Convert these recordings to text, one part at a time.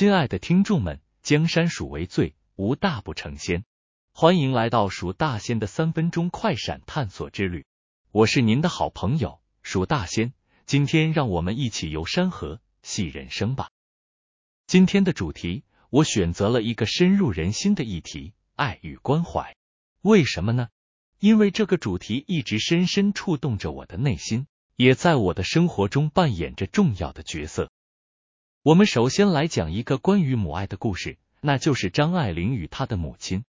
亲爱的听众们，江山属为最，无大不成仙。欢迎来到蜀大仙的三分钟快闪探索之旅。我是您的好朋友蜀大仙，今天让我们一起游山河，戏人生吧。今天的主题，我选择了一个深入人心的议题——爱与关怀。为什么呢？因为这个主题一直深深触动着我的内心，也在我的生活中扮演着重要的角色。我们首先来讲一个关于母爱的故事，那就是张爱玲与她的母亲。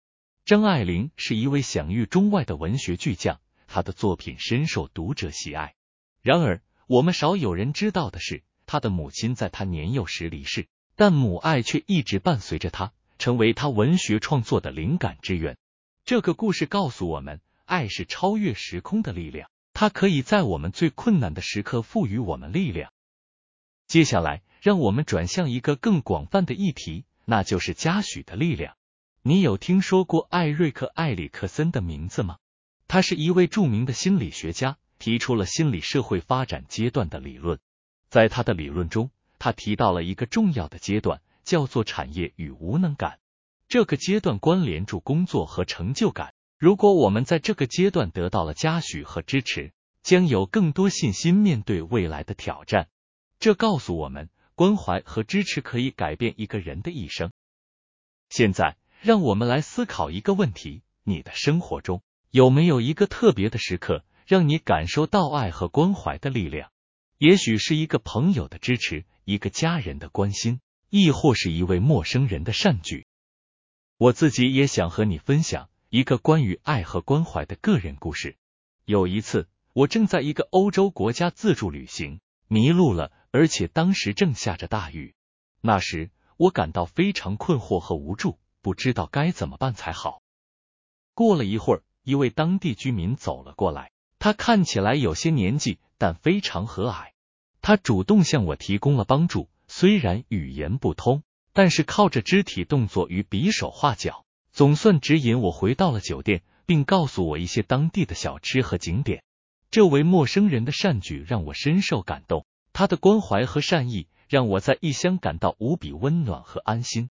张爱玲是一位享誉中外的文学巨匠，她的作品深受读者喜爱。然而，我们少有人知道的是，她的母亲在她年幼时离世，但母爱却一直伴随着她，成为她文学创作的灵感之源。这个故事告诉我们，爱是超越时空的力量，它可以在我们最困难的时刻赋予我们力量。接下来。让我们转向一个更广泛的议题，那就是嘉许的力量。你有听说过艾瑞克·埃里克森的名字吗？他是一位著名的心理学家，提出了心理社会发展阶段的理论。在他的理论中，他提到了一个重要的阶段，叫做产业与无能感。这个阶段关联住工作和成就感。如果我们在这个阶段得到了嘉许和支持，将有更多信心面对未来的挑战。这告诉我们。关怀和支持可以改变一个人的一生。现在，让我们来思考一个问题：你的生活中有没有一个特别的时刻，让你感受到爱和关怀的力量？也许是一个朋友的支持，一个家人的关心，亦或是一位陌生人的善举。我自己也想和你分享一个关于爱和关怀的个人故事。有一次，我正在一个欧洲国家自助旅行，迷路了。而且当时正下着大雨，那时我感到非常困惑和无助，不知道该怎么办才好。过了一会儿，一位当地居民走了过来，他看起来有些年纪，但非常和蔼。他主动向我提供了帮助，虽然语言不通，但是靠着肢体动作与比手画脚，总算指引我回到了酒店，并告诉我一些当地的小吃和景点。这位陌生人的善举让我深受感动。他的关怀和善意让我在异乡感到无比温暖和安心。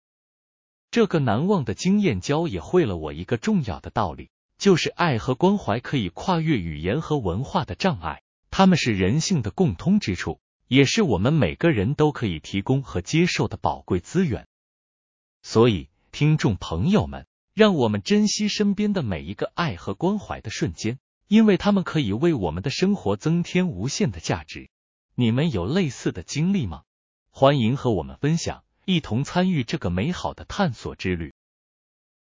这个难忘的经验教也会了我一个重要的道理，就是爱和关怀可以跨越语言和文化的障碍，他们是人性的共通之处，也是我们每个人都可以提供和接受的宝贵资源。所以，听众朋友们，让我们珍惜身边的每一个爱和关怀的瞬间，因为他们可以为我们的生活增添无限的价值。你们有类似的经历吗？欢迎和我们分享，一同参与这个美好的探索之旅。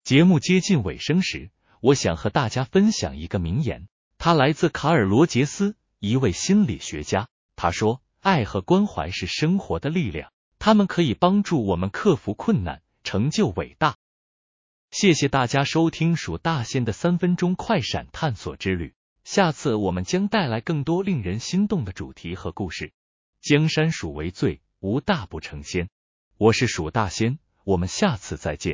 节目接近尾声时，我想和大家分享一个名言，它来自卡尔罗杰斯，一位心理学家。他说：“爱和关怀是生活的力量，他们可以帮助我们克服困难，成就伟大。”谢谢大家收听数大仙的三分钟快闪探索之旅。下次我们将带来更多令人心动的主题和故事。江山属为最，无大不成仙。我是蜀大仙，我们下次再见。